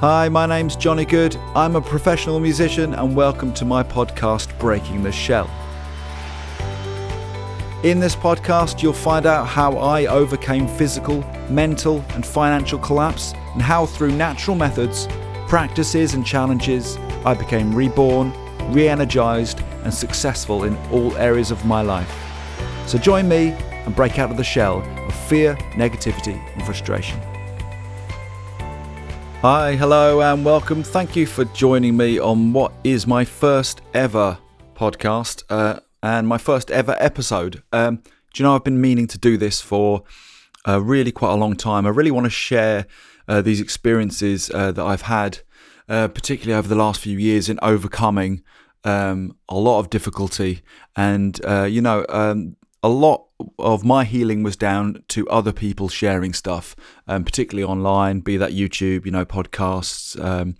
Hi, my name's Johnny Good. I'm a professional musician, and welcome to my podcast, Breaking the Shell. In this podcast, you'll find out how I overcame physical, mental, and financial collapse, and how through natural methods, practices, and challenges, I became reborn, re energized, and successful in all areas of my life. So join me and break out of the shell of fear, negativity, and frustration. Hi, hello, and welcome. Thank you for joining me on what is my first ever podcast uh, and my first ever episode. Um, do you know, I've been meaning to do this for uh, really quite a long time. I really want to share uh, these experiences uh, that I've had, uh, particularly over the last few years, in overcoming um, a lot of difficulty. And, uh, you know, um, a lot of my healing was down to other people sharing stuff, um, particularly online, be that YouTube, you know, podcasts, um,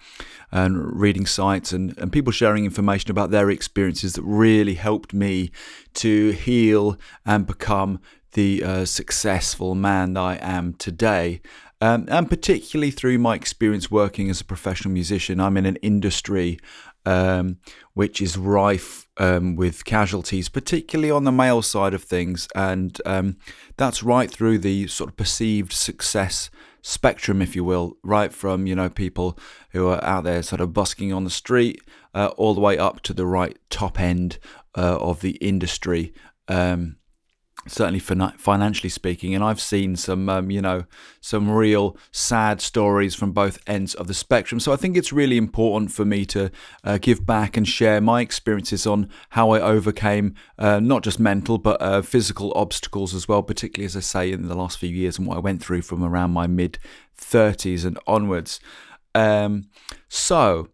and reading sites, and, and people sharing information about their experiences that really helped me to heal and become the uh, successful man that I am today. Um, and particularly through my experience working as a professional musician, I'm in an industry um, which is rife um, with casualties, particularly on the male side of things. And um, that's right through the sort of perceived success spectrum, if you will, right from, you know, people who are out there sort of busking on the street uh, all the way up to the right top end uh, of the industry. Um, certainly financially speaking. And I've seen some, um, you know, some real sad stories from both ends of the spectrum. So I think it's really important for me to uh, give back and share my experiences on how I overcame uh, not just mental but uh, physical obstacles as well, particularly as I say in the last few years and what I went through from around my mid 30s and onwards. Um, so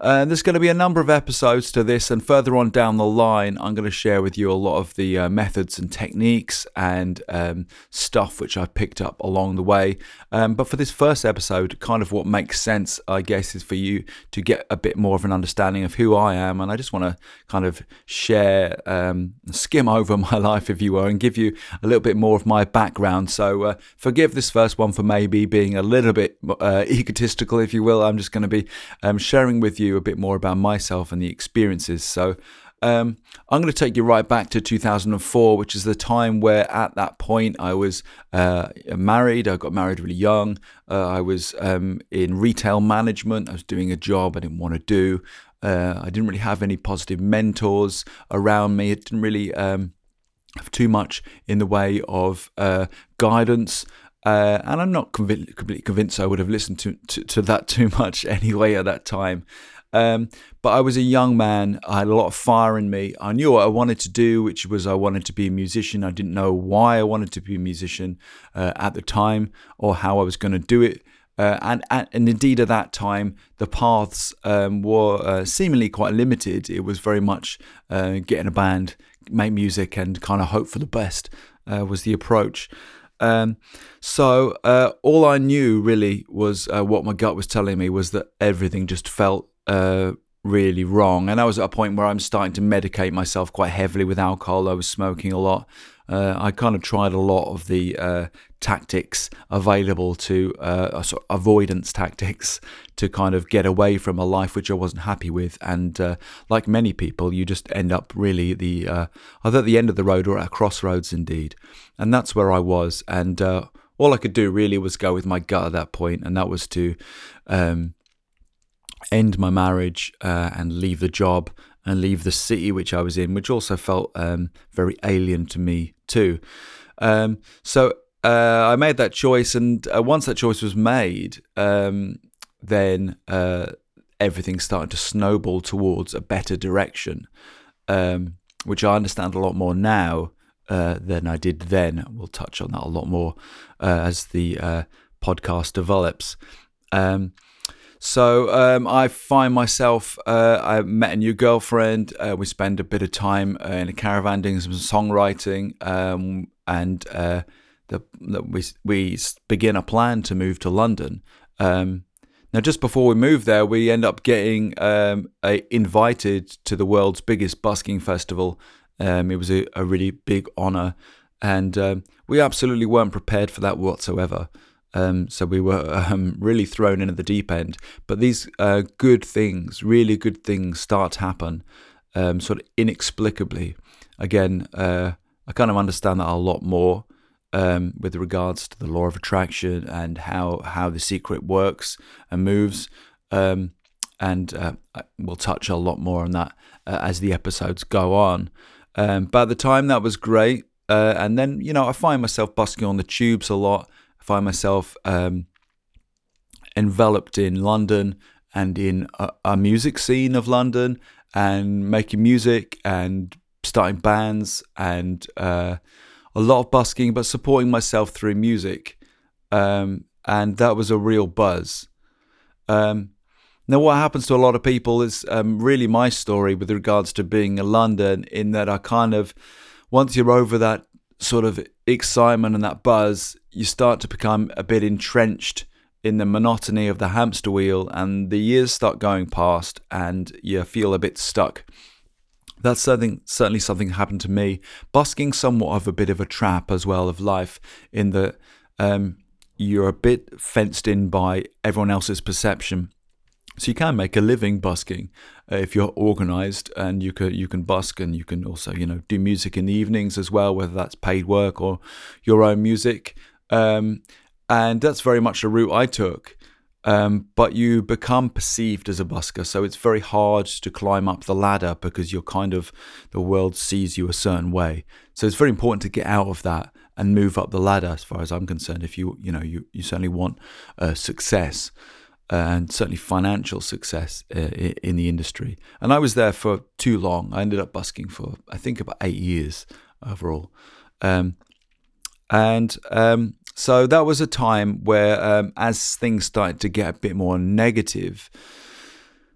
uh, there's going to be a number of episodes to this, and further on down the line, I'm going to share with you a lot of the uh, methods and techniques and um, stuff which I picked up along the way. Um, but for this first episode, kind of what makes sense, I guess, is for you to get a bit more of an understanding of who I am. And I just want to kind of share, um, skim over my life, if you will, and give you a little bit more of my background. So uh, forgive this first one for maybe being a little bit uh, egotistical, if you will. I'm just going to be um, sharing with you you a bit more about myself and the experiences. So um, I'm going to take you right back to 2004, which is the time where at that point I was uh, married. I got married really young. Uh, I was um, in retail management. I was doing a job I didn't want to do. Uh, I didn't really have any positive mentors around me. It didn't really um, have too much in the way of uh, guidance. Uh, and I'm not conv- completely convinced I would have listened to, to, to, that too much anyway at that time. Um, but I was a young man. I had a lot of fire in me. I knew what I wanted to do, which was I wanted to be a musician. I didn't know why I wanted to be a musician uh, at the time or how I was going to do it. Uh, and, and, and indeed, at that time, the paths um, were uh, seemingly quite limited. It was very much uh, get in a band, make music, and kind of hope for the best uh, was the approach. Um, so uh, all I knew really was uh, what my gut was telling me was that everything just felt uh, really wrong. And I was at a point where I'm starting to medicate myself quite heavily with alcohol. I was smoking a lot. Uh, I kind of tried a lot of the uh, tactics available to uh, sort of avoidance tactics to kind of get away from a life which I wasn't happy with. And uh, like many people, you just end up really the uh, either at the end of the road or at a crossroads, indeed. And that's where I was. And all I could do really was go with my gut at that point, and that was to um, end my marriage uh, and leave the job and leave the city which I was in, which also felt um, very alien to me too. Um, so uh, I made that choice, and uh, once that choice was made, um, then uh, everything started to snowball towards a better direction, um, which I understand a lot more now uh, than I did then. We'll touch on that a lot more uh, as the podcast develops. Um, so um, I find myself, uh, I met a new girlfriend. Uh, we spend a bit of time uh, in a caravan doing some songwriting, um, and uh, the, the, we we begin a plan to move to London. Um, now, just before we move there, we end up getting um, a, invited to the world's biggest busking festival. Um, it was a, a, really big honor, and um, we absolutely weren't prepared for that whatsoever. Um, so we were um, really thrown in at the deep end. But these uh, good things, really good things, start to happen um, sort of inexplicably. Again, uh, I kind of understand that a lot more um, with regards to the law of attraction and how how the secret works and moves. Um, and uh, we'll touch a lot more on that uh, as the episodes go on. Um, but the time, that was great. Uh, and then, you know, I find myself busking on the tubes a lot. Find myself um, enveloped in London and in a, a, music scene of London and making music and starting bands and uh, a lot of busking, but supporting myself through music. Um, and that was a real buzz. Um, now, what happens to a lot of people is um, really my story with regards to being in London, in that I kind of, once you're over that sort of excitement and that buzz, you start to become a bit entrenched in the monotony of the hamster wheel, and the years start going past, and you feel a bit stuck. That's something, certainly something happened to me. Busking somewhat of a bit of a trap as well of life, in that um, you're a bit fenced in by everyone else's perception. So you can make a living busking uh, if you're organised, and you can you can busk, and you can also you know do music in the evenings as well, whether that's paid work or your own music. Um, and that's very much a route I took. Um, but you become perceived as a busker, so it's very hard to climb up the ladder because you're kind of the world sees you a certain way. So it's very important to get out of that and move up the ladder, as far as I'm concerned. If you you know you you certainly want uh, success and certainly financial success uh, in the industry, and I was there for too long. I ended up busking for I think about eight years overall, um, and um, so that was a time where, um, as things started to get a bit more negative,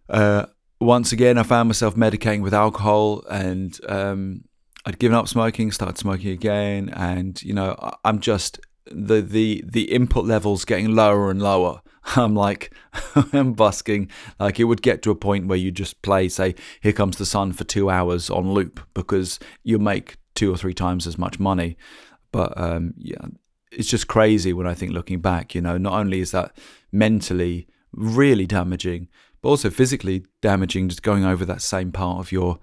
uh, once again, I found myself medicating with alcohol and um, I'd given up smoking, started smoking again. And, you know, I'm just, the, the, the input levels getting lower and lower. I'm like, I'm busking. Like it would get to a point where you just play, say, Here Comes the Sun for two hours on loop because you make two or three times as much money. But um, yeah, it's just crazy when I think looking back. You know, not only is that mentally really damaging, but also physically damaging. Just going over that same part of your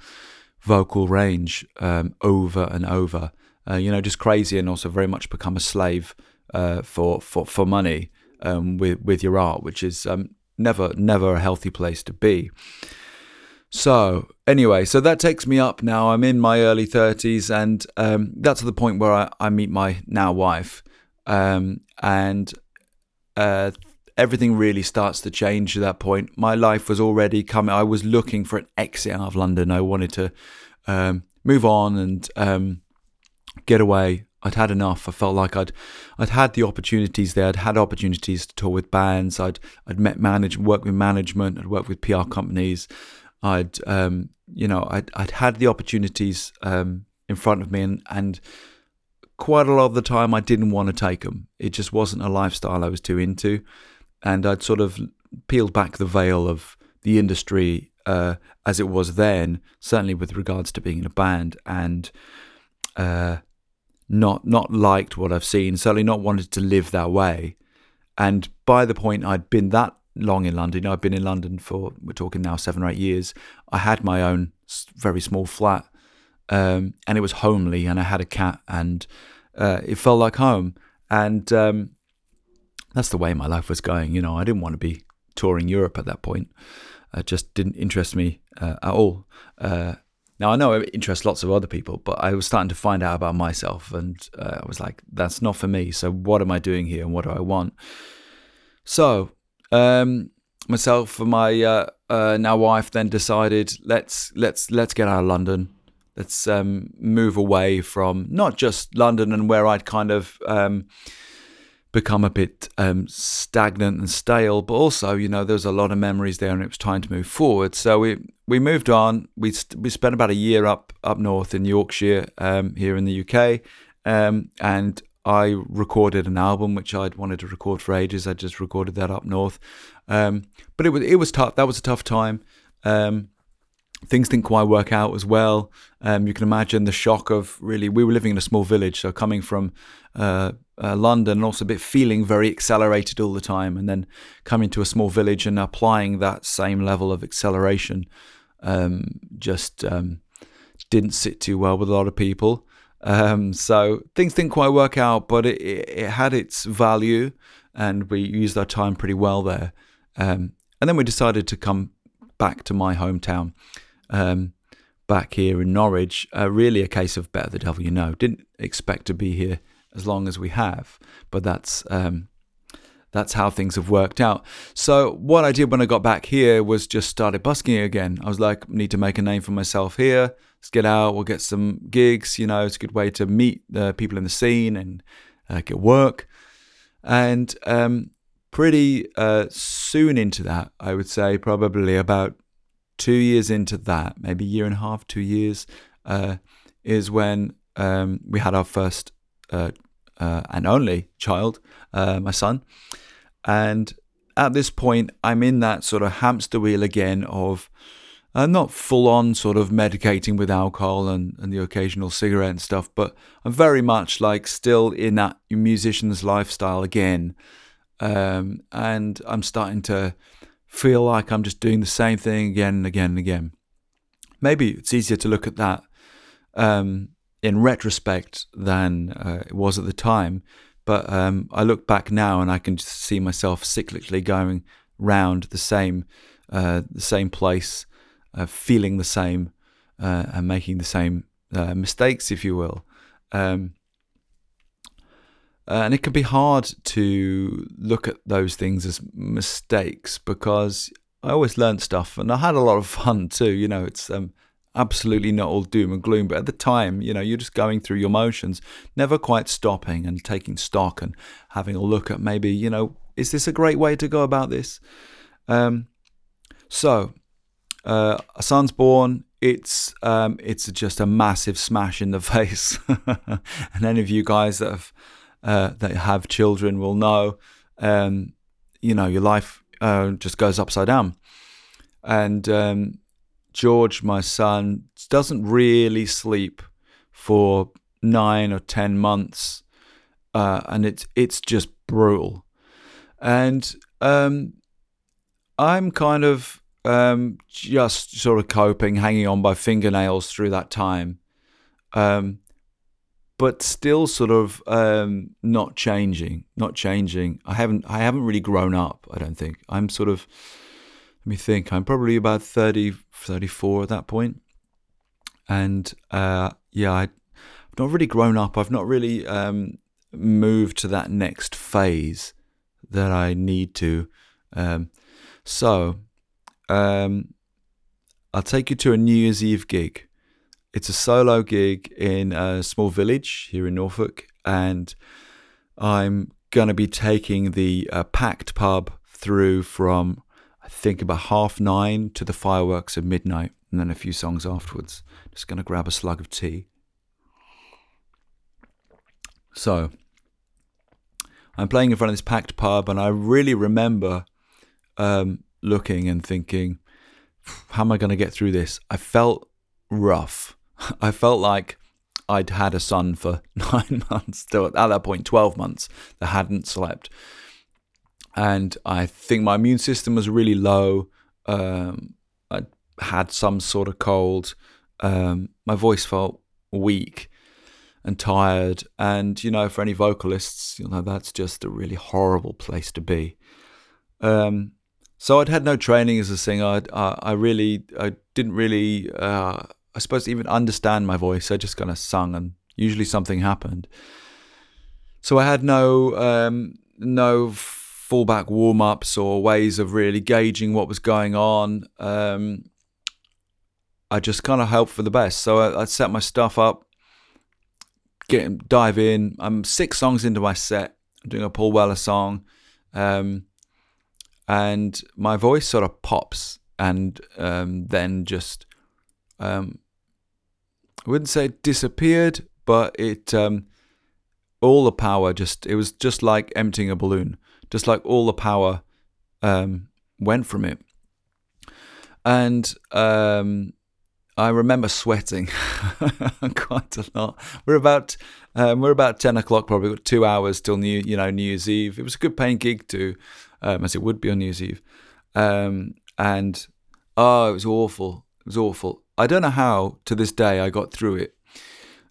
vocal range um, over and over. Uh, you know, just crazy, and also very much become a slave uh, for for for money um, with with your art, which is um, never never a healthy place to be. So anyway, so that takes me up now. I'm in my early 30s, and um, that's the point where I, I meet my now wife um, and uh, everything really starts to change at that point. My life was already coming. I was looking for an exit out of London. I wanted to um, move on and um, get away. I'd had enough. I felt like I'd I'd had the opportunities there. I'd had opportunities to tour with bands. I'd I'd met manage worked with management. I'd worked with PR companies. I'd um, you know I'd I'd had the opportunities um, in front of me and and quite a lot of the time I didn't want to take them. It just wasn't a lifestyle I was too into. And I'd sort of peeled back the veil of the industry uh, as it was then, certainly with regards to being in a band, and uh, not not liked what I've seen. Certainly not wanted to live that way. And by the point I'd been that long in London, I've been in London for we're talking now seven or eight years. I had my own very small flat, um, and it was homely, and I had a cat, and uh, it felt like home. And um, that's the way my life was going. You know, I didn't want to be touring Europe at that point. It just didn't interest me uh, at all. Uh, now I know it interests lots of other people, but I was starting to find out about myself, and uh, I was like, "That's not for me." So what am I doing here, and what do I want? So um, myself and my uh, uh, now wife then decided let's let's let's get out of London let's um, move away from not just London and where I'd kind of um, become a bit um, stagnant and stale, but also, you know, there was a lot of memories there, and it was time to move forward. So we we moved on. We we spent about a year up up north in Yorkshire, um, here in the UK, um, and I recorded an album which I'd wanted to record for ages. I just recorded that up north, um, but it was it was tough. That was a tough time. Um, things didn't quite work out as well. Um, you can imagine the shock of really, we were living in a small village, so coming from uh, uh, London and also a bit feeling very accelerated all the time, and then coming to a small village and applying that same level of acceleration um, just um, didn't sit too well with a lot of people. Um, so things didn't quite work out, but it, it, it, had its value, and we used our time pretty well there. Um, and then we decided to come back to my hometown um, back here in Norwich. Uh, really a case of better the devil you know. Didn't expect to be here as long as we have, but that's um, that's how things have worked out. So what I did when I got back here was just started busking again. I was like, need to make a name for myself here. Let's get out. We'll get some gigs. You know, it's a good way to meet the people in the scene and uh, get work. And um, pretty uh, soon into that, I would say probably about two years into that, maybe a year and a half, two years, uh, is when um, we had our first uh, uh, and only child, uh, my son. And at this point, I'm in that sort of hamster wheel again of uh, not full on sort of medicating with alcohol and, and the occasional cigarette and stuff, but I'm very much like still in that musician's lifestyle again. Um, and I'm starting to feel like I'm just doing the same thing again and again and again. Maybe it's easier to look at that um, in retrospect than uh, it was at the time. But um, I look back now and I can just see myself cyclically going round the same, uh, the same place, uh, feeling the same, uh, and making the same uh, mistakes, if you will. Um, uh, and it can be hard to look at those things as mistakes because I always learned stuff and I had a lot of fun too. You know, it's um, absolutely not all doom and gloom, but at the time, you know, you're just going through your motions, never quite stopping and taking stock and having a look at maybe, you know, is this a great way to go about this? Um, so, uh, a son's born. It's um, it's just a massive smash in the face, and any of you guys that have uh, that have children will know, um, you know, your life uh, just goes upside down. And um, George, my son, doesn't really sleep for nine or ten months, uh, and it's it's just brutal. And um, I'm kind of um, just sort of coping, hanging on by fingernails through that time. Um, but still sort of um, not changing, not changing. I haven't, I haven't really grown up. I don't think I'm sort of. Let me think. I'm probably about 30, 34 at that point, and uh, yeah, I, have not really grown up. I've not really um, moved to that next phase that I need to. Um, so, um, I'll take you to a New Year's Eve gig it's a solo gig in a small village here in Norfolk, and I'm going to be taking the uh, packed pub through from think about half nine to the fireworks at midnight, and then a few songs afterwards. Just going to grab a slug of tea. So, I'm playing in front of this packed pub, and I really remember um, looking and thinking, how am I going to get through this? I felt rough. I felt like I'd had a son for nine months, still at that point, 12 months, that hadn't slept. And I think my immune system was really low. Um, I had some sort of cold. Um, my voice felt weak and tired. And, you know, for any vocalists, you know, that's just a really horrible place to be. Um, so I'd had no training as a singer. I, I, really, I didn't really uh, I suppose, even understand my voice. I just kind of sung, and usually something happened. So I had no um, no fallback warm ups or ways of really gauging what was going on. Um, I just kind of hoped for the best. So I, I set my stuff up, get dive in. I'm six songs into my set. I'm doing a Paul Weller song, um, and my voice sort of pops, and um, then just um, I wouldn't say disappeared, but it um, all the power just it was just like emptying a balloon, just like all the power um, went from it. And um, I remember sweating quite a lot. We're about um, we're about ten o'clock, probably got two hours till New you know New Year's Eve. It was a good paying gig too, um, as it would be on New Year's Eve. Um, and oh, it was awful. It was awful. I don't know how to this day I got through it,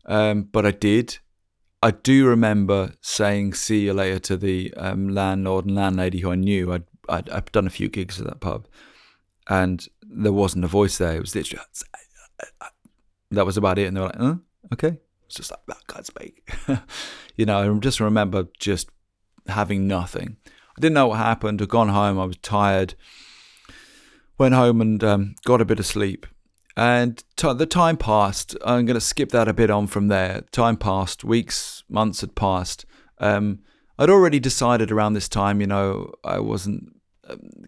um, but I did. I do remember saying "see you later" to the um, landlord and landlady who I knew. I'd, I'd, I'd done a few gigs at that pub, and there wasn't a voice there. It was literally that was about it. And they were like, "Huh, okay." It's just like that can't speak. you know, I just remember just having nothing. I didn't know what happened. I'd gone home. I was tired. Went home and um, got a bit of sleep. And t- the time passed. I'm going to skip that a bit on from there. Time passed. Weeks, months had passed. Um, I'd already decided around this time, you know, I wasn't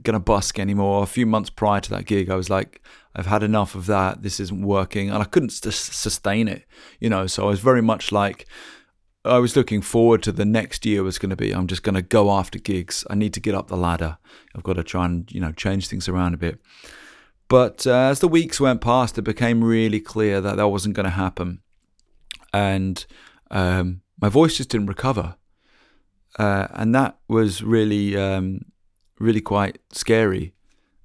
going to busk anymore. A few months prior to that gig, I was like, I've had enough of that. This isn't working. And I couldn't sustain it, you know. So I was very much like, I was looking forward to the next year was going to be, I'm just going to go after gigs. I need to get up the ladder. I've got to try and, you know, change things around a bit. But uh, as the weeks went past, it became really clear that that wasn't going to happen. And um, my voice just didn't recover. Uh, and that was really um, really quite scary.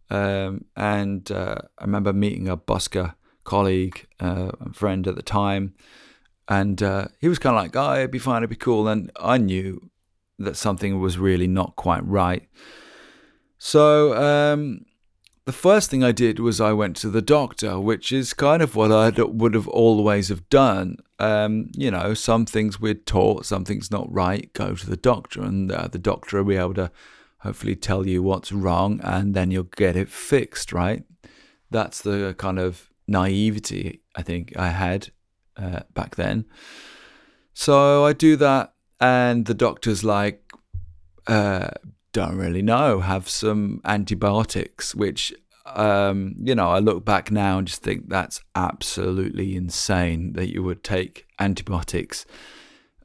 Um, and uh, I remember meeting a busker colleague, uh, friend at the time, and uh, he was kind of like, "Oh, it'd be fine, it'd be cool." And I knew that something was really not quite right. So um, the first thing I did was I went to the doctor, which is kind of what I would have always have done. Um, you know, some things we're taught, something's not right, go to the doctor, and uh, the doctor will be able to hopefully tell you what's wrong and then you'll get it fixed, right? That's the kind of naivety I think I had uh, back then. So I do that, and the doctor's like, uh, don't really know, have some antibiotics, which, um, you know, I look back now and just think that's absolutely insane that you would take antibiotics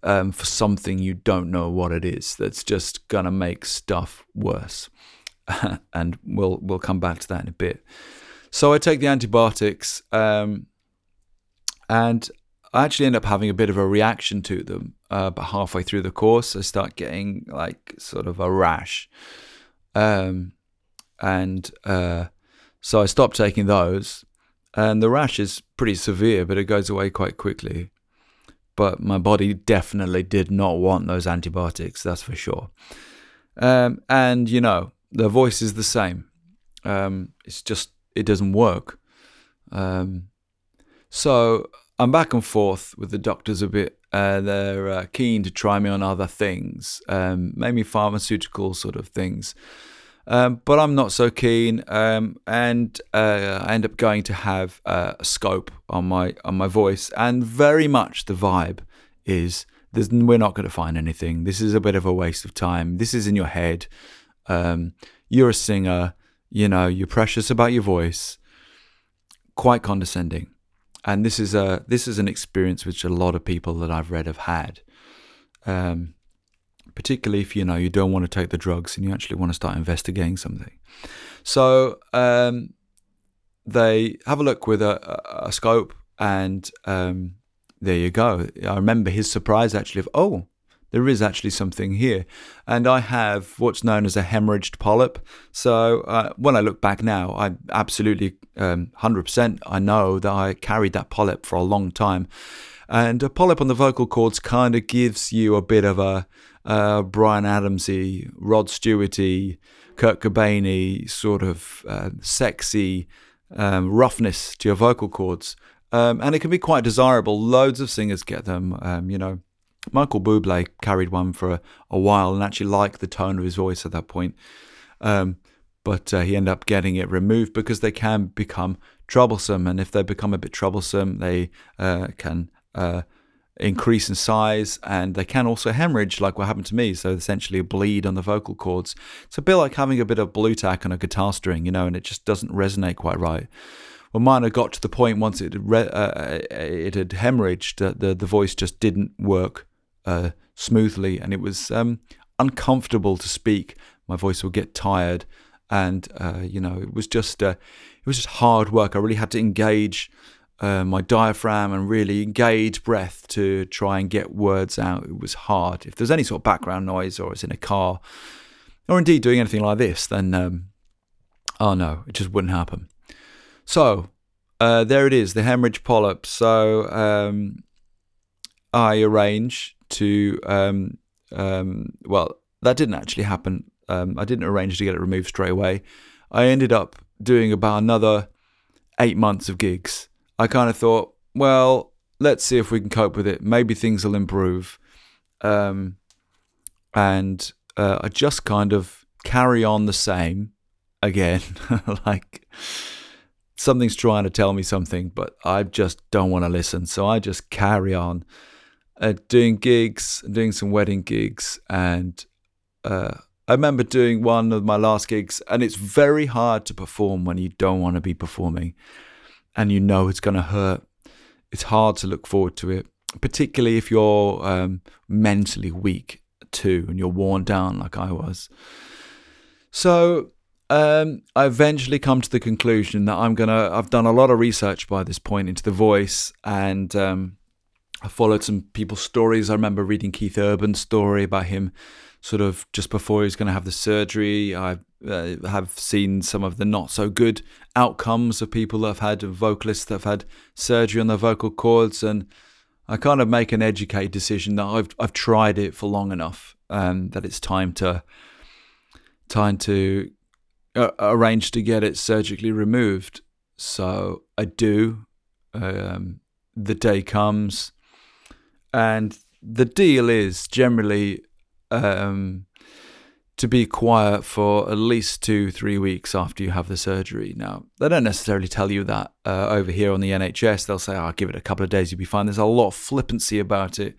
um, for something you don't know what it is that's just gonna make stuff worse. and we'll we'll come back to that in a bit. So I take the antibiotics, um, and I actually end up having a bit of a reaction to them. Uh, but halfway through the course, I start getting like sort of a rash, um, and uh, so I stop taking those. And the rash is pretty severe, but it goes away quite quickly but my body definitely did not want those antibiotics, that's for sure. Um, and, you know, the voice is the same. Um, it's just, it doesn't work. Um, so I'm back and forth with the doctors a bit. Uh, they're uh, keen to try me on other things, um, maybe pharmaceutical sort of things. Um, but I'm not so keen, um, and uh, I end up going to have uh, a scope on my on my voice, and very much the vibe is we're not going to find anything. This is a bit of a waste of time. This is in your head. Um, you're a singer, you know, you're precious about your voice. Quite condescending, and this is a this is an experience which a lot of people that I've read have had. Um, particularly if you know you don't want to take the drugs and you actually want to start investigating something. So um, they have a look with a, a scope, and um, there you go. I remember his surprise actually of oh. There is actually something here. And I have what's known as a hemorrhaged polyp. So uh, when I look back now, I absolutely um, 100% I know that I carried that polyp for a long time. And a polyp on the vocal cords kind of gives you a bit of a uh, Bryan Adamsy, Rod Stewarty, Kurt Cobainy sort of uh, sexy um, roughness to your vocal cords. Um, and it can be quite desirable. Loads of singers get them. Um, you know, Michael Bublé carried one for a, a, while and actually liked the tone of his voice at that point. Um, but uh, he ended up getting it removed because they can become troublesome. And if they become a bit troublesome, they uh, can uh, increase in size and they can also hemorrhage like what happened to me so essentially a bleed on the vocal cords it's a bit like having a bit of Blu Tack on a guitar string you know and it just doesn't resonate quite right well mine had got to the point once it re- uh, it had hemorrhaged that the, the voice just didn't work uh, smoothly and it was um, uncomfortable to speak my voice would get tired and uh, you know it was just uh, it was just hard work. I really had to engage uh, my diaphragm and really engage breath to try and get words out. It was hard. If there's any sort of background noise or it's in a car, or indeed doing anything like this, then um, oh no, it just wouldn't happen. So uh, there it is, the hemorrhage polyp. So um, I arrange to um, um, well, that didn't actually happen. Um, I didn't arrange to get it removed straight away. I ended up doing about another eight months of gigs. I kind of thought, well, let's see if we can cope with it. Maybe things will improve. Um, and uh, I just kind of carry on the same again. like something's trying to tell me something, but I just don't want to listen. So I just carry on uh, doing gigs, doing some wedding gigs, and uh, I remember doing one of my last gigs, and it's very hard to perform when you don't want to be performing, and you know it's going to hurt. It's hard to look forward to it, particularly if you're um, mentally weak too, and you're worn down like I was. So um, I eventually come to the conclusion that I'm gonna. I've done a lot of research by this point into the voice, and um, I followed some people's stories. I remember reading Keith Urban's story about him sort of just before he was going to have the surgery. I uh, have seen some of the not so good outcomes of people that have had vocalists that have had surgery on their vocal cords, and I kind of make an educated decision that I've I've tried it for long enough, um, that it's time to time to uh, arrange to get it surgically removed. So I do. Um, the day comes and the deal is generally um, to be quiet for at least two, three weeks after you have the surgery. Now, they don't necessarily tell you that uh, over here on the NHS. They'll say, "I'll oh, give it a couple of days, you'll be fine." There's a lot of flippancy about it,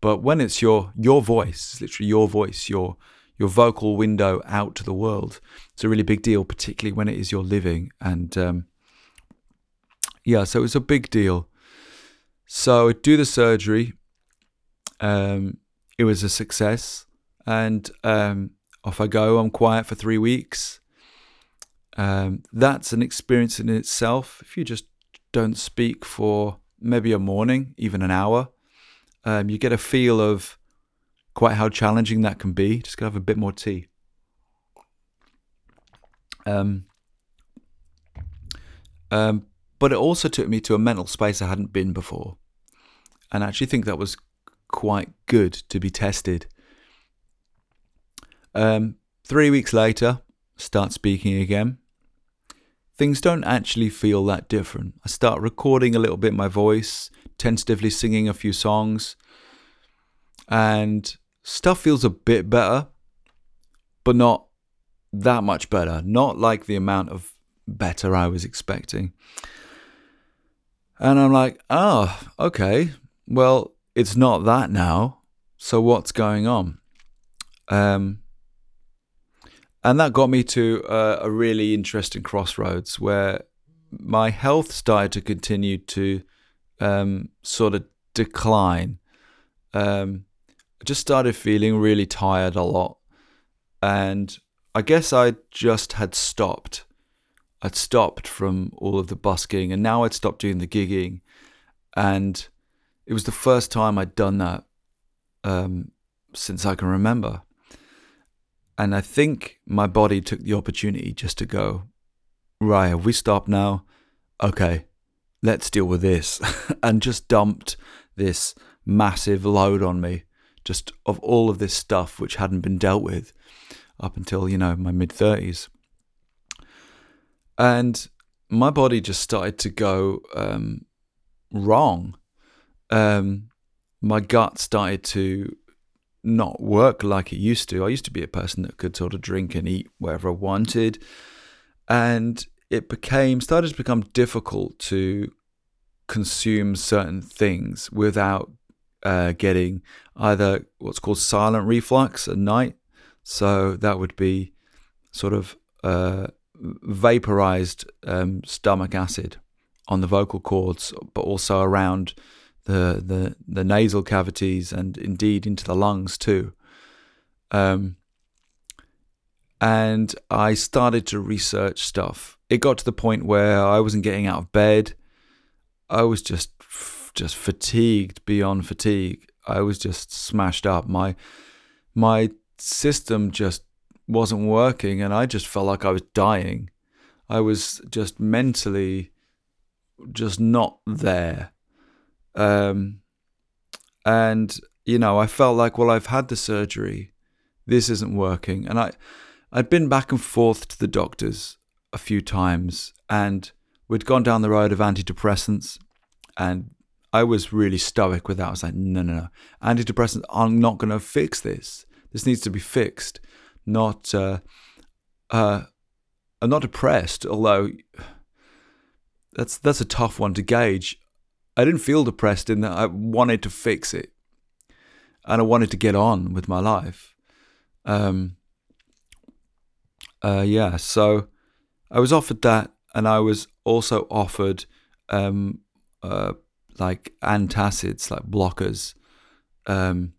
but when it's your your voice, it's literally your voice, your your vocal window out to the world, it's a really big deal, particularly when it is your living. And um, yeah, so it's a big deal. So I do the surgery. Um, it was a success, and um, off I go. I'm quiet for three weeks. Um, that's an experience in itself. If you just don't speak for maybe a morning, even an hour, um, you get a feel of quite how challenging that can be. Just gotta have a bit more tea. Um, um, but it also took me to a mental space I hadn't been before and I actually think that was quite good to be tested. Um, three weeks later, start speaking again. Things don't actually feel that different. I start recording a little bit my voice, tentatively singing a few songs, and stuff feels a bit better, but not that much better. Not like the amount of better I was expecting. And I'm like, oh, okay, well, it's not that now. So what's going on? Um, and that got me to a, a really interesting crossroads where my health started to continue to um, sort of decline. Um, I just started feeling really tired a lot. And I guess I just had stopped. I'd stopped from all of the busking and now I'd stopped doing the gigging. And it was the first time I'd done that um, since I can remember. And I think my body took the opportunity just to go, right, have we stopped now? Okay, let's deal with this. and just dumped this massive load on me, just of all of this stuff which hadn't been dealt with up until, you know, my mid 30s. And my body just started to go um, wrong um, my gut started to not work like it used to. I used to be a person that could sort of drink and eat wherever I wanted, and it became started to become difficult to consume certain things without uh, getting either what's called silent reflux at night. So that would be sort of uh, vaporized um, stomach acid on the vocal cords, but also around the the the nasal cavities and indeed into the lungs too. Um, and I started to research stuff. It got to the point where I wasn't getting out of bed. I was just just fatigued beyond fatigue. I was just smashed up. My my system just wasn't working and I just felt like I was dying. I was just mentally just not there. Um and you know, I felt like well I've had the surgery. This isn't working and I I'd been back and forth to the doctors a few times and we'd gone down the road of antidepressants and I was really stoic with that. I was like, no, no, no. Antidepressants are not going to fix this. This needs to be fixed. Not, uh, uh, I'm not depressed, although that's that's a tough one to gauge. I didn't feel depressed in that I wanted to fix it, and I wanted to get on with my life. Um, uh, yeah, so I was offered that, and I was also offered um, uh, like antacids, like blockers, um,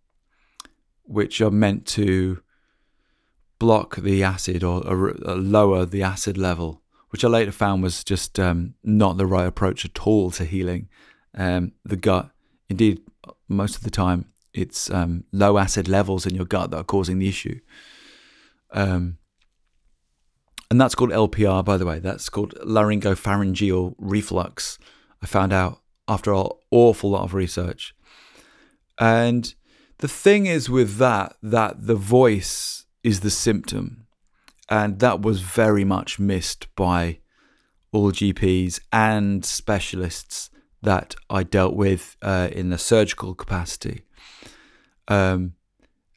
which are meant to block the acid or, or, or, lower the acid level, which I later found was just um, not the right approach at all to healing um, the gut. Indeed, most of the time, it's um, low acid levels in your gut that are causing the issue. Um, and that's called LPR, by the way. That's called laryngopharyngeal reflux. I found out after an awful lot of research. And the thing is with that, that the voice is the symptom. And that was very much missed by all GPs and specialists that I dealt with uh, in the surgical capacity. Um,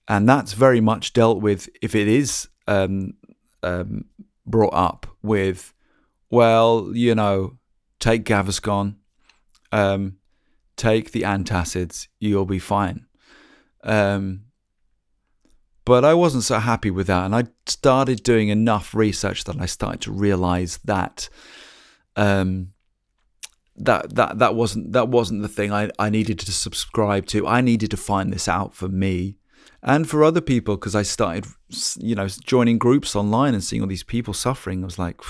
and that's very much dealt with if it is um, um, brought up with, well, you know, take Gaviscon, um, take the antacids, you'll be fine. Um, but I wasn't so happy with that, and I started doing enough research that I started to realize that um, that that that wasn't that wasn't the thing I, I needed to subscribe to. I needed to find this out for me and for other people because I started, you know, joining groups online and seeing all these people suffering. I was like,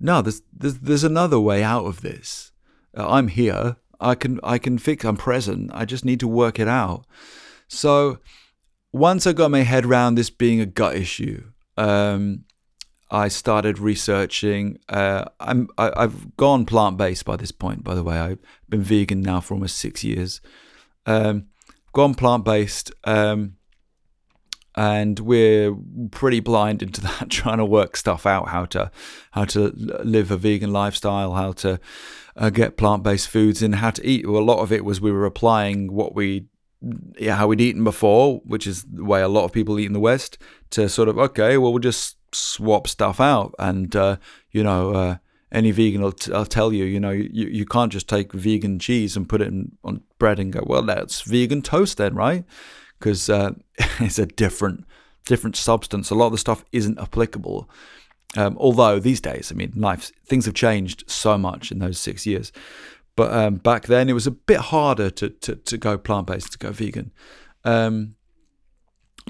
no, there's there's, there's another way out of this. Uh, I'm here. I can I can fix. I'm present. I just need to work it out. So once I got my head around this being a gut issue, um, I started researching. Uh, I'm I, have gone plant based by this point. By the way, I've been vegan now for almost six years. Um, gone plant based. Um, and we're pretty blind into that trying to work stuff out how to how to live a vegan lifestyle how to uh, get plant-based foods and how to eat well, a lot of it was we were applying what we yeah, how we'd eaten before which is the way a lot of people eat in the west to sort of okay well we'll just swap stuff out and uh, you know uh, any vegan will, t- will tell you you know you, you can't just take vegan cheese and put it in, on bread and go well that's vegan toast then right because uh, it's a different different substance. A lot of the stuff isn't applicable. Um, although these days, I mean, life things have changed so much in those six years. But um, back then, it was a bit harder to to, to go plant based, to go vegan. Um,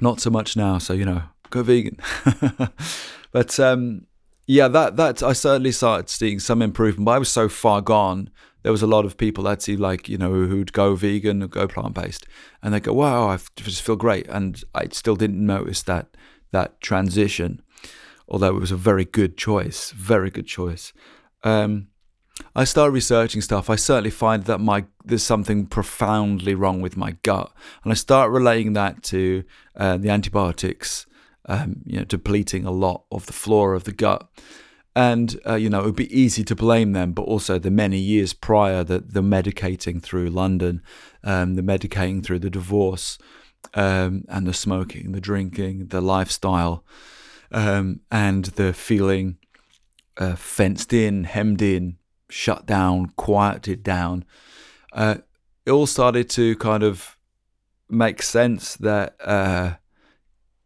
not so much now. So you know, go vegan. but um, yeah, that that I certainly started seeing some improvement. But I was so far gone there was a lot of people I'd see like you know who'd go vegan or go plant based, and they go, "Wow, I just feel great," and I still didn't notice that that transition, although it was a very good choice, very good choice. Um, I started researching stuff. I certainly find that my there's something profoundly wrong with my gut, and I start relating that to uh, the antibiotics, um, you know, depleting a lot of the flora of the gut. And uh, you know it would be easy to blame them but also the many years prior that the medicating through london um, the medicating through the divorce um, and the smoking the drinking the lifestyle um, and the feeling uh, fenced in hemmed in shut down quieted down uh, it all started to kind of make sense that uh,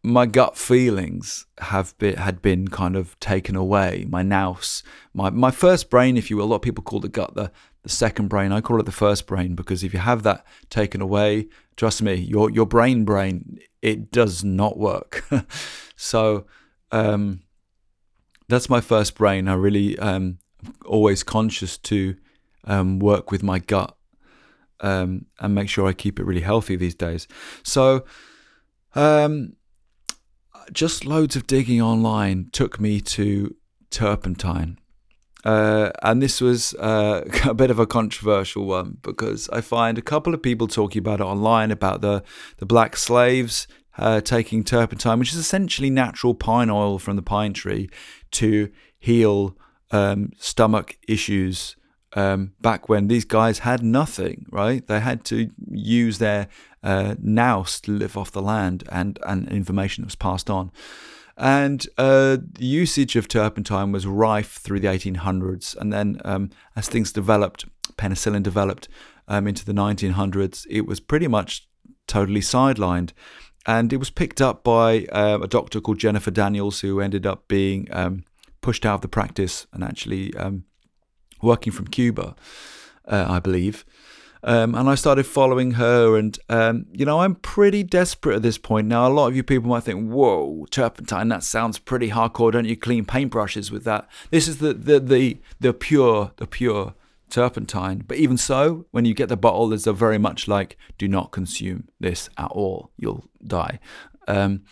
my gut feelings have been had been kind of taken away. My nous, my my first brain, if you will. A lot of people call the gut the the second brain. I call it the first brain because if you have that taken away, trust me, your your brain brain it does not work. so um, that's my first brain. I really um, always conscious to um, work with my gut um, and make sure I keep it really healthy these days. So, um, just loads of digging online took me to turpentine. Uh, and this was uh, a bit of a controversial one because I find a couple of people talking about it online about the, the black slaves uh, taking turpentine, which is essentially natural pine oil from the pine tree, to heal um, stomach issues um, back when these guys had nothing, right? They had to use their uh, to live off the land and, and information that was passed on. And uh, the usage of turpentine was rife through the 1800s. And then um, as things developed, penicillin developed um, into the 1900s, it was pretty much totally sidelined. And it was picked up by uh, a doctor called Jennifer Daniels, who ended up being um, pushed out of the practice and actually um, working from Cuba, uh, I believe. Um, and I started following her, and um, you know, I'm pretty desperate at this point now. A lot of you people might think, "Whoa, turpentine! That sounds pretty hardcore. Don't you clean paintbrushes with that?" This is the the the, the pure the pure turpentine. But even so, when you get the bottle, there's a very much like, "Do not consume this at all. You'll die." Um,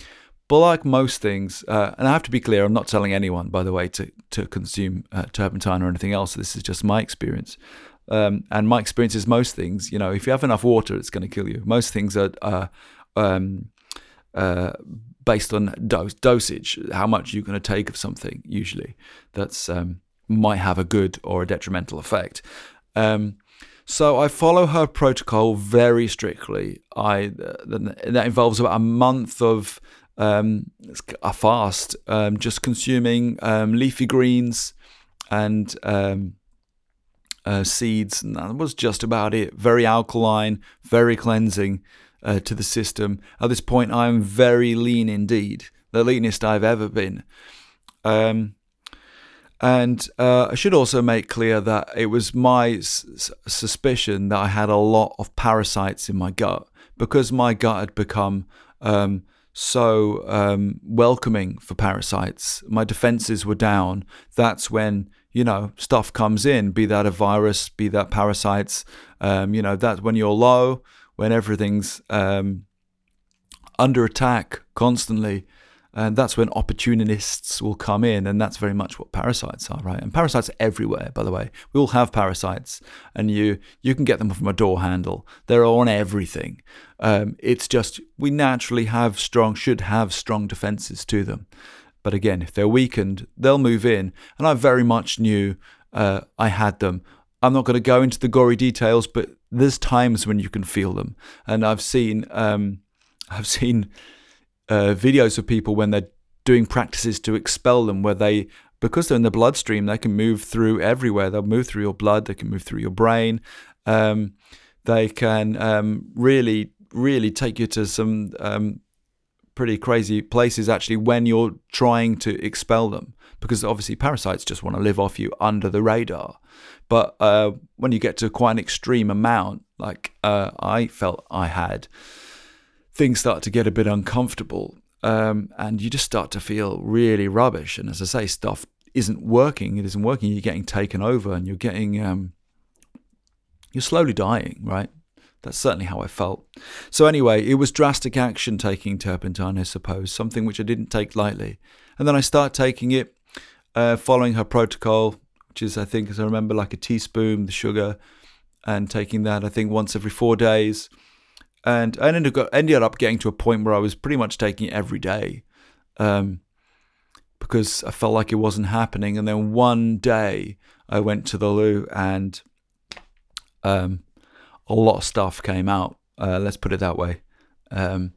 but like most things, uh, and I have to be clear, I'm not telling anyone, by the way, to, to consume uh, turpentine or anything else. This is just my experience. Um, and my experience is most things, you know, if you have enough water, it's going to kill you. Most things are um, uh, based on dose, dosage, how much you're going to take of something, usually. That's um, might have a good or a detrimental effect. Um, so I follow her protocol very strictly. I that involves about a month of um, a fast, um, just consuming um, leafy greens and uh, seeds. And that was just about it. Very alkaline, very cleansing uh, to the system. At this point, I'm very lean indeed, the leanest I've ever been. Um, and uh, I should also make clear that it was my s- suspicion that I had a lot of parasites in my gut because my gut had become um, so um, welcoming for parasites. My defenses were down. That's when you know stuff comes in, be that a virus, be that parasites. Um, you know that's when you're low, when everything's um, under attack constantly. And that's when opportunists will come in, and that's very much what parasites are, right? And parasites are everywhere, by the way. We all have parasites, and you you can get them from a door handle. They're on everything. Um, it's just we naturally have strong, should have strong defenses to them. But again, if they're weakened, they'll move in, and I very much knew uh, I had them. I'm not going to go into the gory details, but there's times when you can feel them, and I've seen um, I've seen uh, videos of people when they're doing practices to expel them, where they, because they're in the bloodstream, they can move through everywhere. They'll move through your blood, they can move through your brain. Um, they can um, really, really take you to some um, pretty crazy places actually when you're trying to expel them. Because obviously, parasites just want to live off you under the radar. But uh, when you get to quite an extreme amount, like uh, I felt I had, things start to get a bit uncomfortable um, and you just start to feel really rubbish. And as I say, stuff isn't working. It isn't working. You're getting taken over and you're getting, um, you're slowly dying, right? That's certainly how I felt. So, anyway, it was drastic action taking turpentine, I suppose, something which I didn't take lightly. And then I start taking it, uh, following her protocol, which is, I think, as I remember, like a teaspoon, the sugar, and taking that, I think, once every four days and I ended up, ended up getting to a point where I was pretty much taking it every day um, because I felt like it wasn't happening. And then one day I went to the loo and um, a lot of stuff came out. Uh, let's put it that way. Um,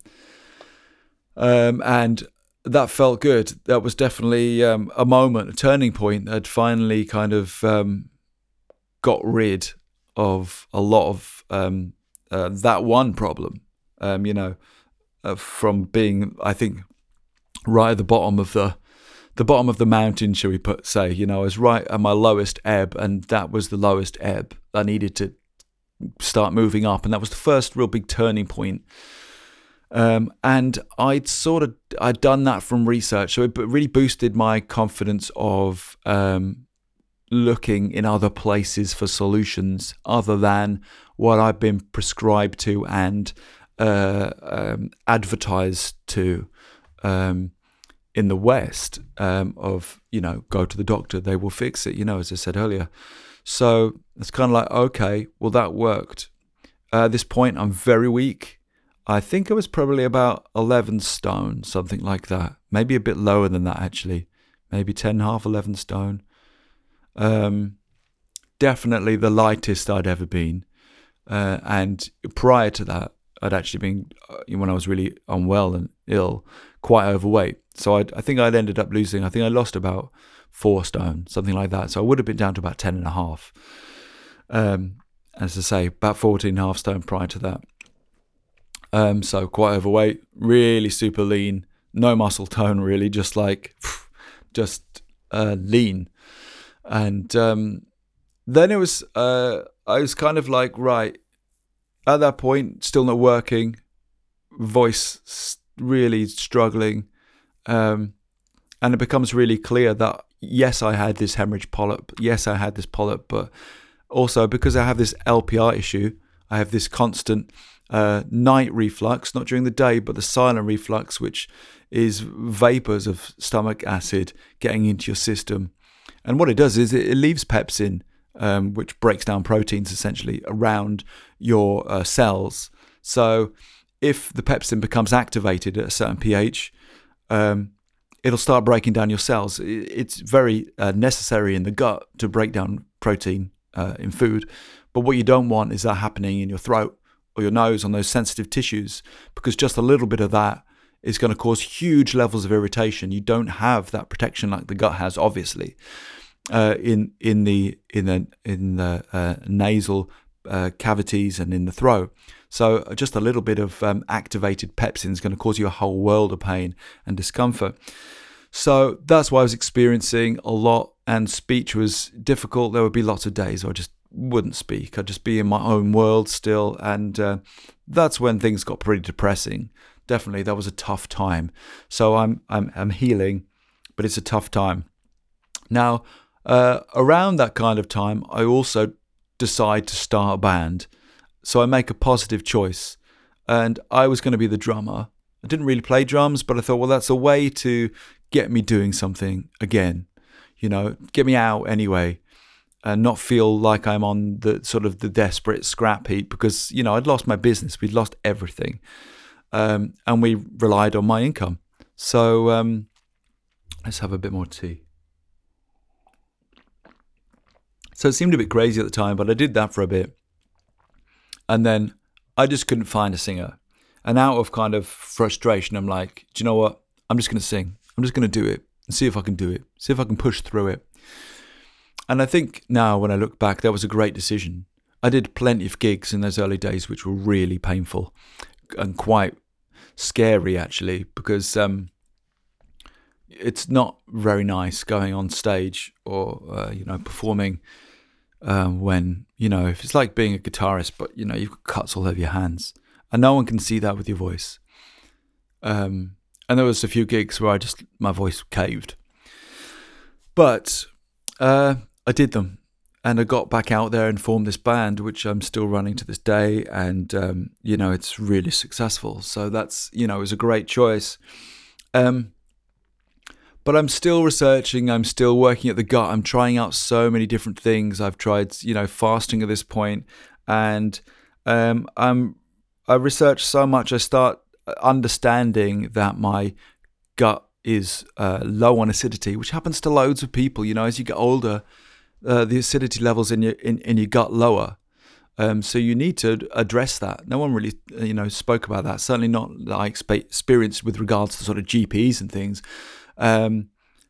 um and that felt good. That was definitely um, a moment, a turning point. I'd finally kind of um, got rid of a lot of uh, that one problem. Um, you know, uh, from being, I think, right at the bottom of the the bottom of the mountain, shall we put say? You know, I was right at my lowest ebb, and that was the lowest ebb. I needed to start moving up, and that was the first real big turning point. Um, and I'd sort of I'd done that from research, so it really boosted my confidence of um, looking in other places for solutions other than what I've been prescribed to and uh, um, advertised to um, in the West um, of you know go to the doctor, they will fix it. You know, as I said earlier. So it's kind of like okay, well that worked. Uh, at this point, I'm very weak. I think I was probably about 11 stone, something like that. Maybe a bit lower than that, actually. Maybe 10, half 11 stone. Um, definitely the lightest I'd ever been. Uh, and prior to that, I'd actually been, uh, when I was really unwell and ill, quite overweight. So I'd, I think I'd ended up losing, I think I lost about four stone, something like that. So I would have been down to about 10 and a half. Um, as I say, about 14 and a half stone prior to that. Um, so quite overweight, really super lean, no muscle tone really, just like just uh, lean. And um, then it was uh, I was kind of like right at that point, still not working, voice really struggling, um, and it becomes really clear that yes, I had this hemorrhage polyp, yes, I had this polyp, but also because I have this LPR issue, I have this constant uh, night reflux, not during the day, but the silent reflux, which is vapors of stomach acid getting into your system. And what it does is it, leaves pepsin, um, which breaks down proteins essentially around your uh, cells. So if the pepsin becomes activated at a certain pH, um, it'll start breaking down your cells. It's very uh, necessary in the gut to break down protein uh, in food. But what you don't want is that happening in your throat or your nose on those sensitive tissues because just a little bit of that is going to cause huge levels of irritation. You don't have that protection like the gut has, obviously, uh, in in the in the in the uh, nasal uh, cavities and in the throat. So uh, just a little bit of um, activated pepsin is going to cause you a whole world of pain and discomfort. So that's why I was experiencing a lot, and speech was difficult. There would be lots of days I just wouldn't speak. I'd just be in my own world still, and uh, that's when things got pretty depressing. Definitely, that was a tough time. So I'm I'm I'm healing, but it's a tough time. Now, uh, around that kind of time, I also decide to start a band. So I make a positive choice, and I was going to be the drummer. I didn't really play drums, but I thought, well, that's a way to get me doing something again. You know, get me out anyway and not feel like I'm on the sort of the desperate scrap heap because you know I'd lost my business, we'd lost everything, um, and we relied on my income. So um, let's have a bit more tea. So it seemed a bit crazy at the time, but I did that for a bit, and then I just couldn't find a singer, and out of kind of frustration, I'm like, do you know what? I'm just going to sing. I'm just going to do it and see if I can do it. See if I can push through it. And I think now, when I look back, that was a great decision. I did plenty of gigs in those early days, which were really painful and quite scary, actually, because um, it's not very nice going on stage or uh, you know performing um, when you know if it's like being a guitarist, but you know you've got cuts all over your hands, and no one can see that with your voice. Um, and there was a few gigs where I just my voice caved, but uh, I did them and I got back out there and formed this band, which I'm still running to this day. And, um, you know, it's really successful. So that's, you know, it was a great choice. Um, but I'm still researching. I'm still working at the gut. I'm trying out so many different things. I've tried, you know, fasting at this point, and um, I'm I research so much. I start understanding that my gut is uh, low on acidity, which happens to loads of people. You know, as you get older, uh, the acidity levels in your in, in your gut lower. Um, so you need to address that. No one really, uh, you know, spoke about that. Certainly not that I experienced with regards to sort of GPs and things. Um,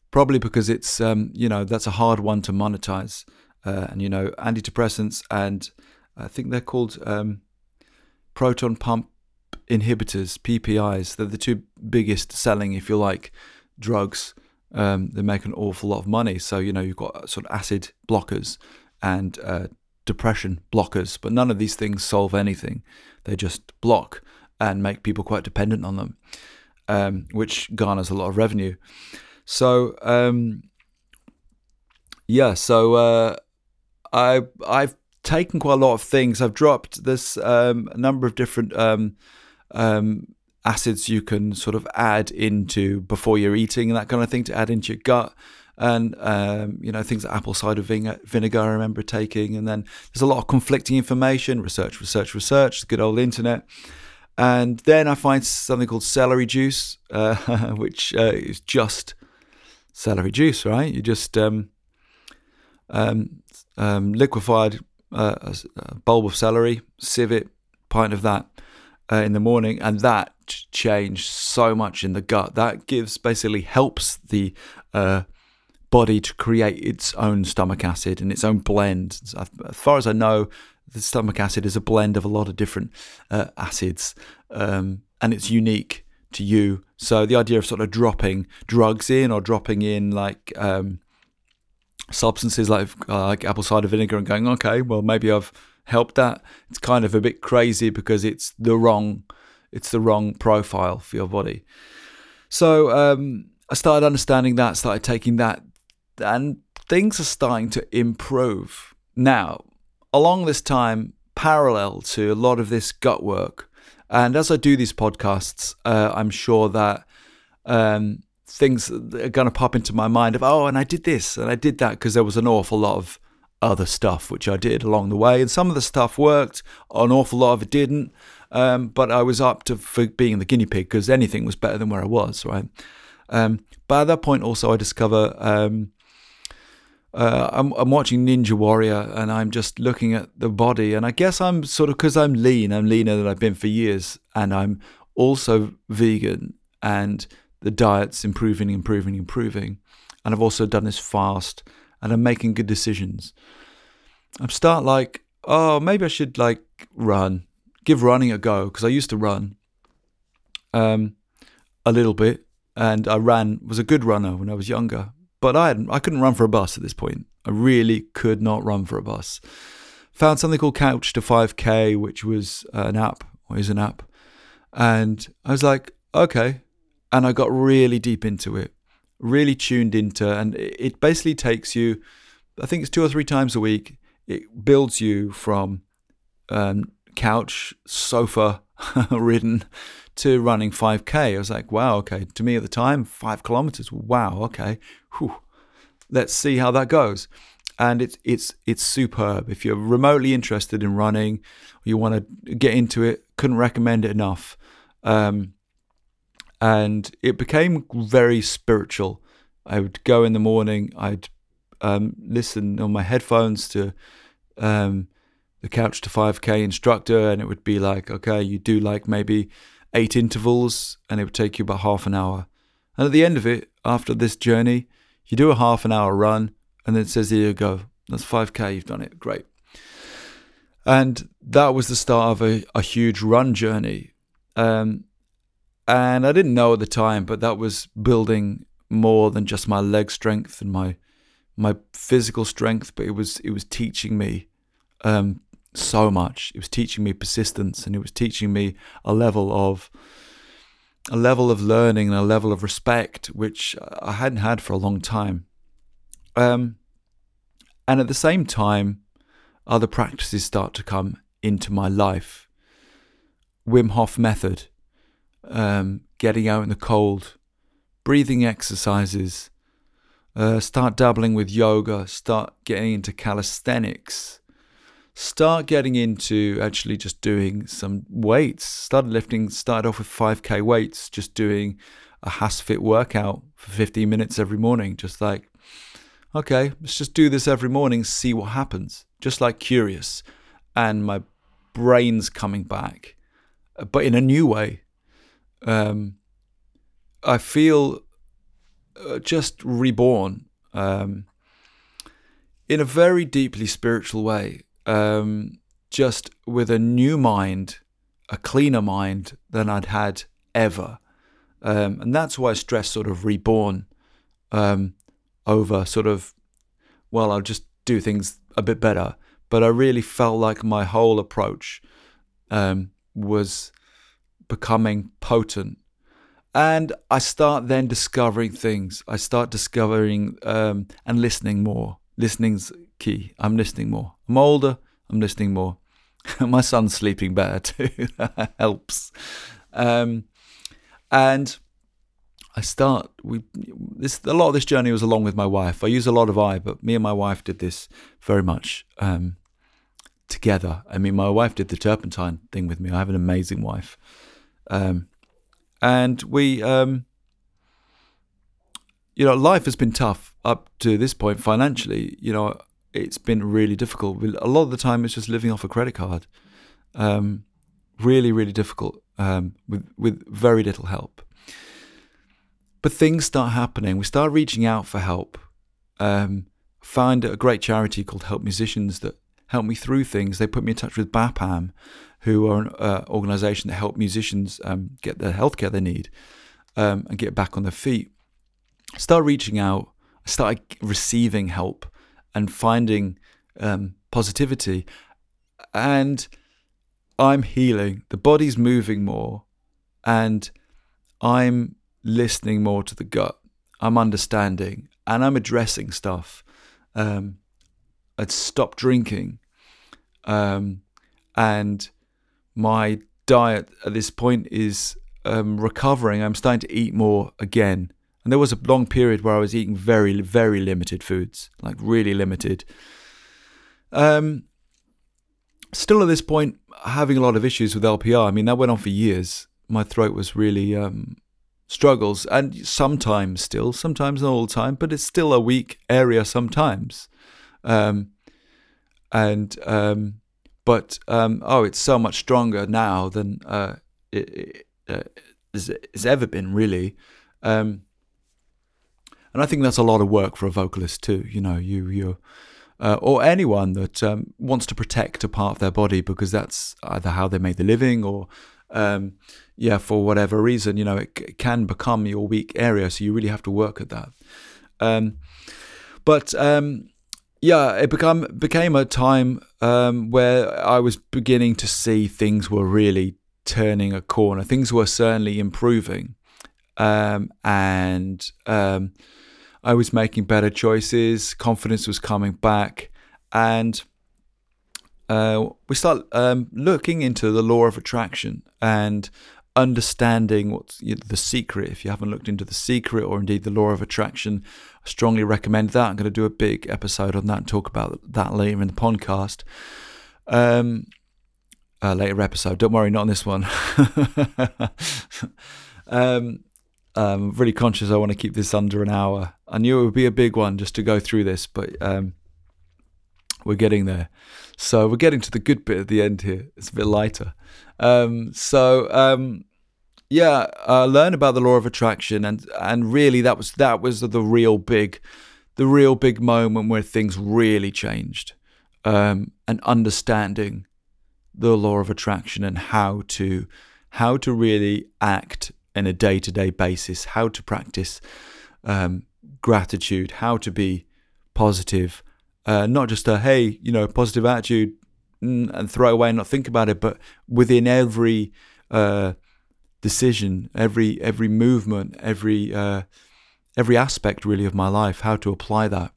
probably because it's, um, you know, that's a hard one to monetize. Uh, and you know, antidepressants and I think they're called um, proton pump inhibitors, PPIs. They're the two biggest selling, if you like, drugs um, they make an awful lot of money. So you know you've got sort of acid blockers and uh, depression blockers, but none of these things solve anything. They just block and make people quite dependent on them, um, which garners a lot of revenue. So um, yeah, so uh, I I've taken quite a lot of things. I've dropped this um, number of different um, um, acids you can sort of add into before you're eating and that kind of thing to add into your gut. And um, you know things like apple cider vinegar. I remember taking, and then there's a lot of conflicting information, research, research, research. The good old internet. And then I find something called celery juice, uh, which uh, is just celery juice, right? You just um, um, um, liquefied uh, a, bulb of celery, sieve it, pint of that uh, in the morning, and that changed so much in the gut. That gives basically helps the uh, body to create its own stomach acid and its own blend. As far as I know, the stomach acid is a blend of a lot of different uh, acids, um, and it's unique to you. So the idea of sort of dropping drugs in or dropping in like um, substances like uh, like apple cider vinegar and going, okay, well maybe I've helped that. It's kind of a bit crazy because it's the wrong it's the wrong profile for your body. So um, I started understanding that, started taking that, and things are starting to improve. Now, along this time, parallel to a lot of this gut work, and as I do these podcasts, uh, I'm sure that um, things are going to pop into my mind of, oh, and I did this and I did that because there was an awful lot of other stuff which I did along the way. And some of the stuff worked, an awful lot of it didn't. Um, but I was up to for being the guinea pig because anything was better than where I was, right? Um, but at that point, also, I discover um, uh, I'm, I'm, watching Ninja Warrior and I'm just looking at the body. And I guess I'm sort of because I'm lean, I'm leaner than I've been for years. And I'm also vegan. And the diet's improving, improving, improving. And I've also done this fast and I'm making good decisions. I'm start like, oh, maybe I should like run, give running a go because I used to run um, a little bit and I ran, was a good runner when I was younger, but I hadn't, I couldn't run for a bus at this point. I really could not run for a bus. Found something called Couch to 5K, which was an app, or is an app. And I was like, okay, and I got really deep into it, really tuned into, and it basically takes you, I think it's two or three times a week. It builds you from um, couch, sofa ridden to running 5k. I was like, wow, okay. To me at the time, five kilometers, wow, okay. Whew. Let's see how that goes. And it's it's it's superb. If you're remotely interested in running, you want to get into it, couldn't recommend it enough. Um, and it became very spiritual. I would go in the morning, I'd um, listen on my headphones to um, the Couch to 5K instructor, and it would be like, okay, you do like maybe eight intervals, and it would take you about half an hour. And at the end of it, after this journey, you do a half an hour run, and then it says, here you go. That's 5K, you've done it. Great. And that was the start of a, a huge run journey. Um, and I didn't know at the time, but that was building more than just my leg strength and my my physical strength, but it was it was teaching me um, so much. It was teaching me persistence, and it was teaching me a level of a level of learning and a level of respect which I hadn't had for a long time. Um, and at the same time, other practices start to come into my life. Wim Hof method um, getting out in the cold, breathing exercises, uh, start dabbling with yoga, start getting into calisthenics, start getting into actually just doing some weights. Started lifting, started off with 5k weights, just doing a HasFit workout for 15 minutes every morning, just like, okay, let's just do this every morning, see what happens. Just like curious. And my brain's coming back, but in a new way um, I feel uh, just reborn um, in a very deeply spiritual way, um, just with a new mind, a cleaner mind than I'd had ever. Um, and that's why stress sort of reborn um, over sort of, well, I'll just do things a bit better. But I really felt like my whole approach um, was becoming potent. And I start then discovering things. I start discovering um, and listening more. Listening's key. I'm listening more. I'm older. I'm listening more. My son's sleeping better too. that helps. Um, and I start. We this a lot of this journey was along with my wife. I use a lot of I, but me and my wife did this very much um, together. I mean, my wife did the turpentine thing with me. I have an amazing wife, um, and we, um, you know, life has been tough up to this point financially. You know, it's been really difficult. A lot of the time, it's just living off a credit card. Um, really, really difficult um, with with very little help. But things start happening. We start reaching out for help. Um, find a great charity called Help Musicians that help me through things. They put me in touch with BAPAM, who are an uh, organisation that help musicians um, get the healthcare they need um, and get back on their feet. I start reaching out. I started receiving help and finding um, positivity. And I'm healing. The body's moving more. And I'm listening more to the gut. I'm understanding and I'm addressing stuff. Um, I'd stopped drinking. Um, and my diet at this point is um, recovering. I'm starting to eat more again. And there was a long period where I was eating very, very limited foods, like really limited. Um, still at this point, having a lot of issues with LPR. I mean, that went on for years. My throat was really um, struggles, and sometimes still, sometimes not all the time, but it's still a weak area sometimes. Um, and um, but um, oh, it's so much stronger now than uh, it, uh, it's ever been, really. Um, and I think that's a lot of work for a vocalist too. You know, you you. Uh, or anyone that um, wants to protect a part of their body because that's either how they made the living or um, yeah, for whatever reason, you know, it, it, can become your weak area. So you really have to work at that. Um, but um, yeah, it become became a time um, where I was beginning to see things were really turning a corner. Things were certainly improving, um, and um, I was making better choices. Confidence was coming back, and uh, we start um, looking into the law of attraction and understanding what's the secret. If you haven't looked into the secret or indeed the law of attraction, I strongly recommend that. I'm going to do a big episode on that and talk about that later in the podcast. Um, later episode. Don't worry, not on this one. um, I'm really conscious I want to keep this under an hour. I knew it would be a big one just to go through this, but um, we're getting there. So we're getting to the good bit at the end here. It's a bit lighter. Um, so um, yeah, uh, learn about the law of attraction, and and really that was that was the real big, the real big moment where things really changed, um, and understanding the law of attraction and how to how to really act in a day to day basis, how to practice um, gratitude, how to be positive, uh, not just a hey, you know, positive attitude mm, and throw away and not think about it, but within every uh, decision, every every movement, every uh, every aspect really of my life, how to apply that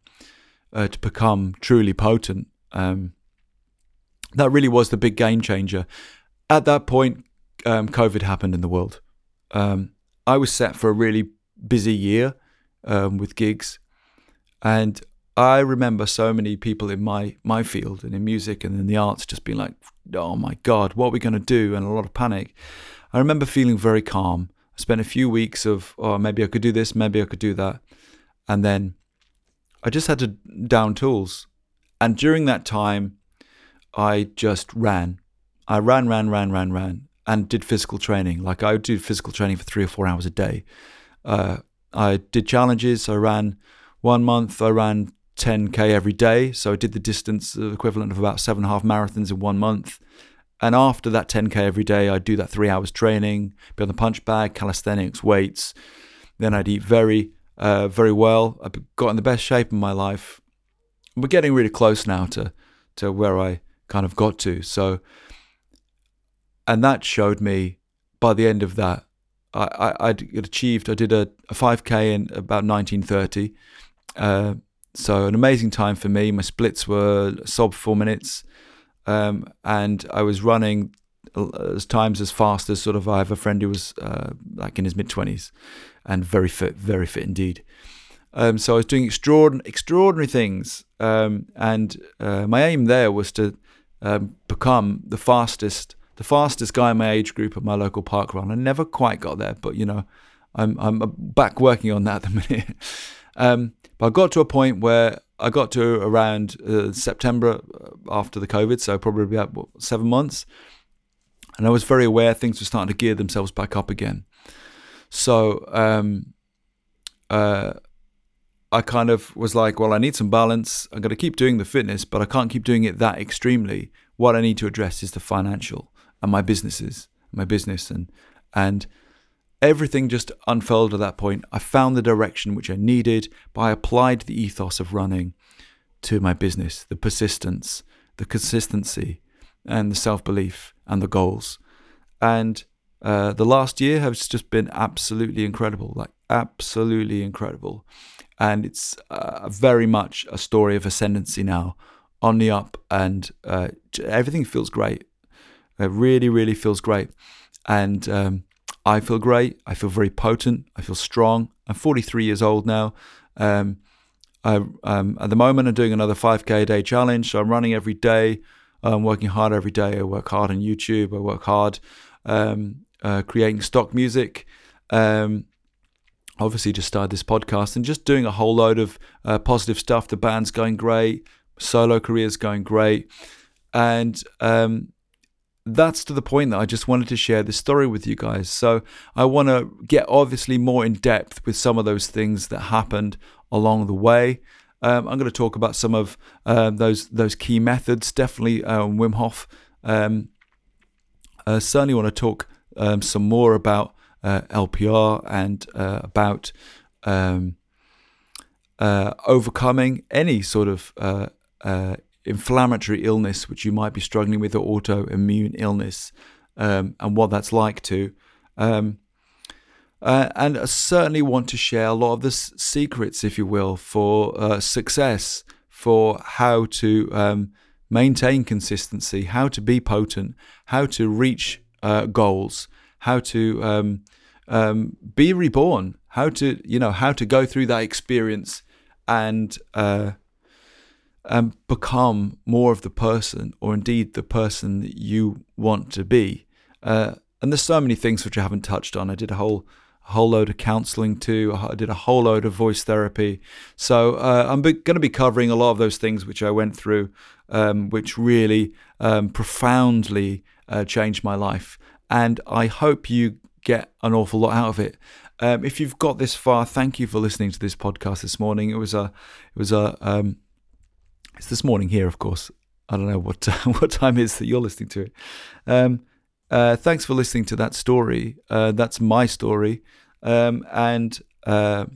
uh, to become truly potent. Um, that really was the big game changer. At that point, um, COVID happened in the world. Um, I was set for a really busy year um, with gigs, and I remember so many people in my my field and in music and in the arts just being like, "Oh my God, what are we going to do?" and a lot of panic. I remember feeling very calm. I spent a few weeks of, "Oh, maybe I could do this, maybe I could do that," and then I just had to down tools. And during that time, I just ran. I ran, ran, ran, ran, ran, and did physical training. Like I would do physical training for three or four hours a day. Uh, I did challenges. I ran one month. I ran 10k every day. So I did the distance, equivalent of about seven and a half marathons in one month. And after that 10k every day, I'd do that three hours training, be on the punch bag, calisthenics, weights. Then I'd eat very, uh, very well. I got in the best shape in my life. We're getting really close now to to where I kind of got to. So, and that showed me by the end of that, I, I, would achieved, I did a, a 5K in about 1930. Uh, so an amazing time for me. My splits were sub four minutes. Um, and I was running as times as fast as sort of I have a friend who was uh, like in his mid 20s and very fit, very fit indeed. Um, so I was doing extraordinary, extraordinary things. Um, and uh, my aim there was to um, become the fastest the fastest guy in my age group at my local park run. I never quite got there, but you know, I'm I'm back working on that at the minute. um, but I got to a point where I got to around uh, September uh, after the COVID, so probably about what, seven months, and I was very aware things were starting to gear themselves back up again. So um, uh, I kind of was like, well, I need some balance. I'm going to keep doing the fitness, but I can't keep doing it that extremely. What I need to address is the financial and my businesses, my business, and and everything just unfolded at that point. I found the direction which I needed, but I applied the ethos of running to my business, the persistence, the consistency, and the self belief and the goals. And uh, the last year has just been absolutely incredible, like absolutely incredible. And it's uh, very much a story of ascendancy now, on the up, and uh, everything feels great. It really, really feels great. And um, I feel great. I feel very potent. I feel strong. I'm 43 years old now. Um, I, um, at the moment, I'm doing another 5K a day challenge. So I'm running every day. I'm working hard every day. I work hard on YouTube. I work hard um, uh, creating stock music. Um, obviously, just started this podcast and just doing a whole load of uh, positive stuff. The band's going great. Solo career's going great. And um, that's to the point that I just wanted to share this story with you guys. So I want to get obviously more in depth with some of those things that happened along the way. Um, I'm going to talk about some of uh, those those key methods. Definitely uh, Wim Hof. Um, uh, certainly want to talk um, some more about uh, LPR and uh, about um, uh, overcoming any sort of inflammatory illness which you might be struggling with or autoimmune illness um, and what that's like to. Um, uh, and I certainly want to share a lot of the s- secrets, if you will, for uh, success, for how to um, maintain consistency, how to be potent, how to reach uh, goals, how to um, um, be reborn, how to you know how to go through that experience and and become more of the person, or indeed the person that you want to be. Uh, and there's so many things which I haven't touched on. I did a whole a whole load of counseling too. I did a whole load of voice therapy. So uh, I'm going to be covering a lot of those things which I went through, um, which really um, profoundly uh, changed my life. And I hope you get an awful lot out of it. Um, if you've got this far, thank you for listening to this podcast this morning. It was a, it was a, um, it's this morning here, of course. I don't know what what time it is that you're listening to it. Um, uh, thanks for listening to that story. Uh, that's my story, um, and uh,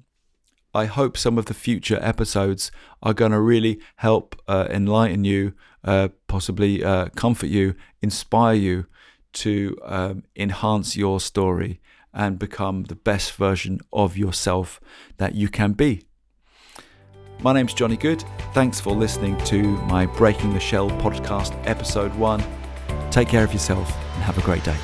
I hope some of the future episodes are going to really help uh, enlighten you, uh, possibly uh, comfort you, inspire you to um, enhance your story and become the best version of yourself that you can be. My name's Johnny Good. Thanks for listening to my Breaking the Shell podcast, episode one. Take care of yourself and have a great day.